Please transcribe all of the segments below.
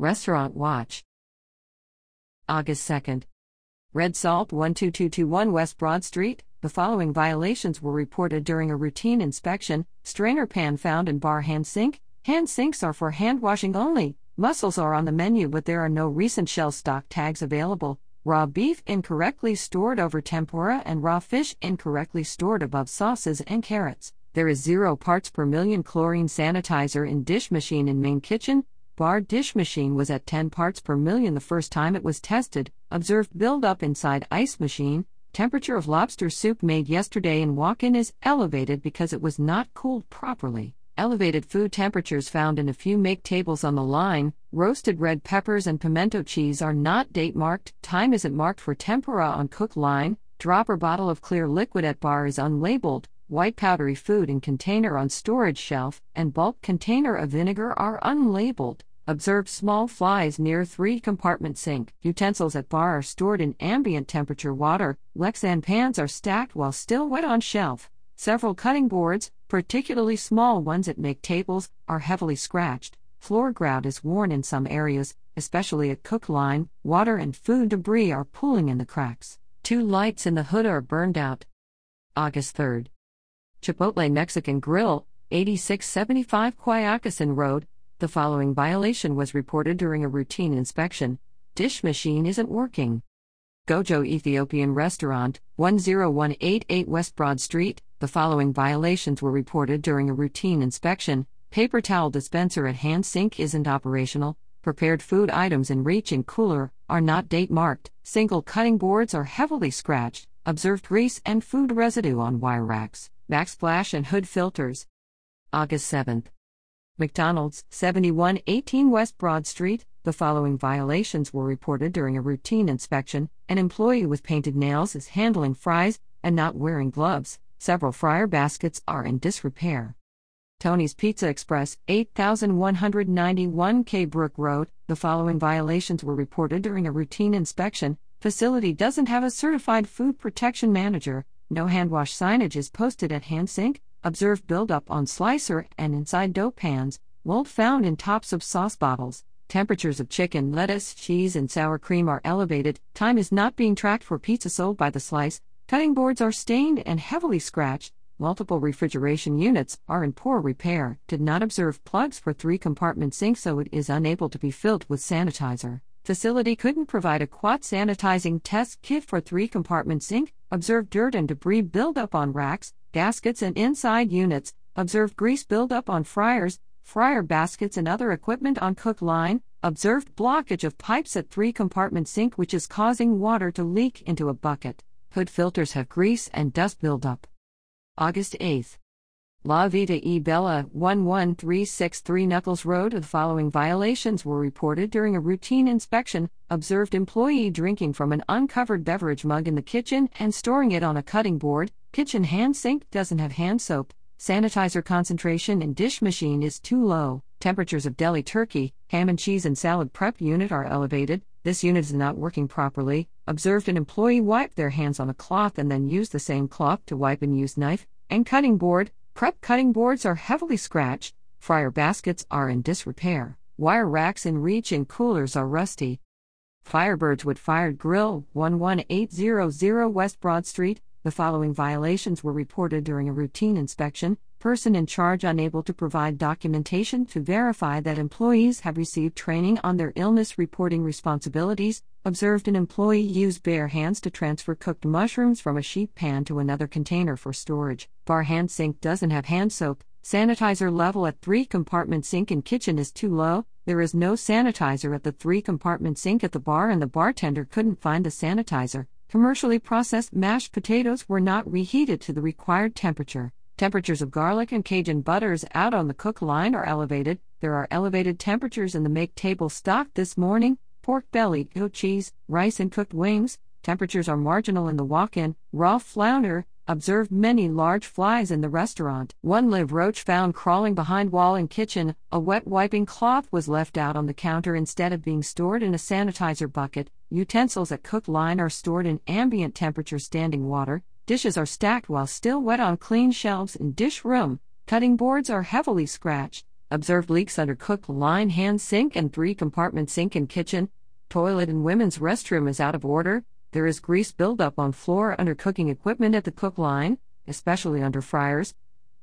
Restaurant Watch. August 2nd. Red Salt 12221 West Broad Street. The following violations were reported during a routine inspection strainer pan found in bar hand sink. Hand sinks are for hand washing only. Mussels are on the menu, but there are no recent shell stock tags available. Raw beef incorrectly stored over tempura and raw fish incorrectly stored above sauces and carrots. There is 0 parts per million chlorine sanitizer in dish machine in main kitchen. Bar dish machine was at 10 parts per million the first time it was tested. Observed buildup inside ice machine. Temperature of lobster soup made yesterday in walk in is elevated because it was not cooled properly. Elevated food temperatures found in a few make tables on the line. Roasted red peppers and pimento cheese are not date marked. Time isn't marked for tempura on cook line. Dropper bottle of clear liquid at bar is unlabeled. White powdery food in container on storage shelf and bulk container of vinegar are unlabeled. Observed small flies near three compartment sink. Utensils at bar are stored in ambient temperature water. Lexan pans are stacked while still wet on shelf. Several cutting boards, particularly small ones that make tables, are heavily scratched. Floor grout is worn in some areas, especially at cook line. Water and food debris are pooling in the cracks. Two lights in the hood are burned out. August 3rd. Chipotle Mexican Grill, 8675 Quioccasin Road, the following violation was reported during a routine inspection. Dish machine isn't working. Gojo Ethiopian Restaurant, 10188 West Broad Street, the following violations were reported during a routine inspection. Paper towel dispenser at hand sink isn't operational, prepared food items in reach and cooler are not date marked, single cutting boards are heavily scratched, observed grease and food residue on wire racks, backsplash and hood filters. August 7th. McDonald's, 7118 West Broad Street. The following violations were reported during a routine inspection. An employee with painted nails is handling fries and not wearing gloves. Several fryer baskets are in disrepair. Tony's Pizza Express, 8191 K Brook Road. The following violations were reported during a routine inspection. Facility doesn't have a certified food protection manager. No hand wash signage is posted at hand sink. Observed buildup on slicer and inside dough pans, mold found in tops of sauce bottles. Temperatures of chicken, lettuce, cheese, and sour cream are elevated. Time is not being tracked for pizza sold by the slice. Cutting boards are stained and heavily scratched. Multiple refrigeration units are in poor repair. Did not observe plugs for three compartment sink, so it is unable to be filled with sanitizer. Facility couldn't provide a quat sanitizing test kit for three compartment sink. Observed dirt and debris buildup on racks gaskets, and inside units, observed grease buildup on fryers, fryer baskets, and other equipment on cook line, observed blockage of pipes at three compartment sink, which is causing water to leak into a bucket. Hood filters have grease and dust buildup. August 8th. La Vita e Bella 11363 Nuckols Road. The following violations were reported during a routine inspection. Observed employee drinking from an uncovered beverage mug in the kitchen and storing it on a cutting board. Kitchen hand sink doesn't have hand soap. Sanitizer concentration in dish machine is too low. Temperatures of deli turkey, ham and cheese, and salad prep unit are elevated. This unit is not working properly. Observed an employee wipe their hands on a cloth and then use the same cloth to wipe and use knife and cutting board. Prep cutting boards are heavily scratched, fryer baskets are in disrepair, wire racks in reach and coolers are rusty. Firebirds wood fired grill, 11800 West Broad Street. The following violations were reported during a routine inspection. Person in charge unable to provide documentation to verify that employees have received training on their illness reporting responsibilities. Observed an employee use bare hands to transfer cooked mushrooms from a sheet pan to another container for storage. Bar hand sink doesn't have hand soap. Sanitizer level at three compartment sink in kitchen is too low. There is no sanitizer at the three compartment sink at the bar, and the bartender couldn't find the sanitizer. Commercially processed mashed potatoes were not reheated to the required temperature. Temperatures of garlic and Cajun butters out on the cook line are elevated. There are elevated temperatures in the make table stock this morning pork belly, goat cheese, rice, and cooked wings. Temperatures are marginal in the walk in. Raw flounder, observed many large flies in the restaurant. One live roach found crawling behind wall in kitchen. A wet wiping cloth was left out on the counter instead of being stored in a sanitizer bucket. Utensils at cook line are stored in ambient temperature standing water. Dishes are stacked while still wet on clean shelves in dish room. Cutting boards are heavily scratched. Observed leaks under cook line hand sink and three compartment sink in kitchen. Toilet and women's restroom is out of order. There is grease buildup on floor under cooking equipment at the cook line, especially under fryers.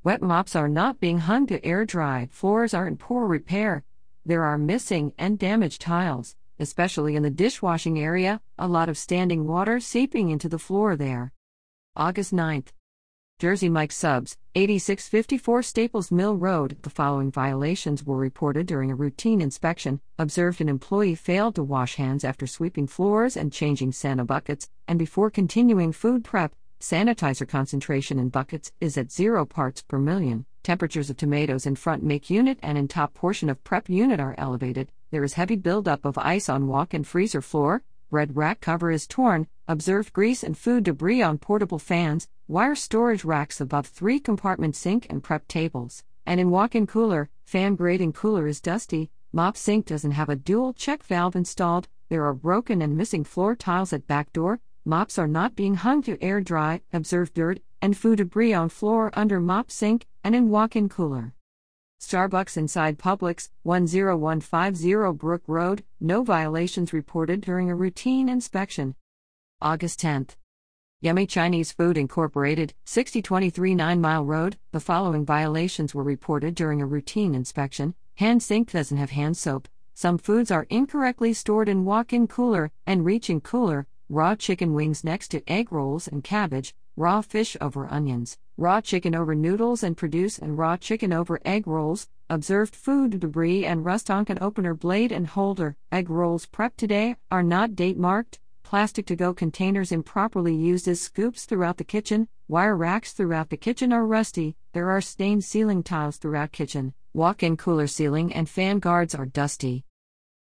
Wet mops are not being hung to air dry. Floors are in poor repair. There are missing and damaged tiles, especially in the dishwashing area, a lot of standing water seeping into the floor there. August 9th. Jersey Mike Subs, 8654 Staples Mill Road. The following violations were reported during a routine inspection. Observed an employee failed to wash hands after sweeping floors and changing Santa buckets, and before continuing food prep, sanitizer concentration in buckets is at 0 parts per million. Temperatures of tomatoes in front make unit and in top portion of prep unit are elevated. There is heavy buildup of ice on walk and freezer floor. Red rack cover is torn. Observed grease and food debris on portable fans wire storage racks above three compartment sink and prep tables, and in walk in cooler, fan grating cooler is dusty, mop sink doesn't have a dual check valve installed, there are broken and missing floor tiles at back door, mops are not being hung to air dry, observed dirt and food debris on floor under mop sink and in walk in cooler. Starbucks inside Publix, 10150 Brook Road, no violations reported during a routine inspection. August 10th. Yummy Chinese Food Incorporated, 6023 Nine Mile Road. The following violations were reported during a routine inspection. Hand sink doesn't have hand soap. Some foods are incorrectly stored in walk in cooler and reach in cooler. Raw chicken wings next to egg rolls and cabbage. Raw fish over onions. Raw chicken over noodles and produce and raw chicken over egg rolls. Observed food debris and rust on an opener blade and holder. Egg rolls prepped today are not date marked plastic to go containers improperly used as scoops throughout the kitchen, wire racks throughout the kitchen are rusty, there are stained ceiling tiles throughout kitchen, walk in cooler ceiling and fan guards are dusty.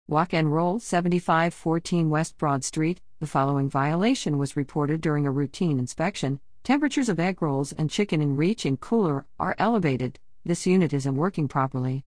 Wok and Roll 7514 West Broad Street. The following violation was reported during a routine inspection. Temperatures of egg rolls and chicken in reach and cooler are elevated. This unit isn't working properly.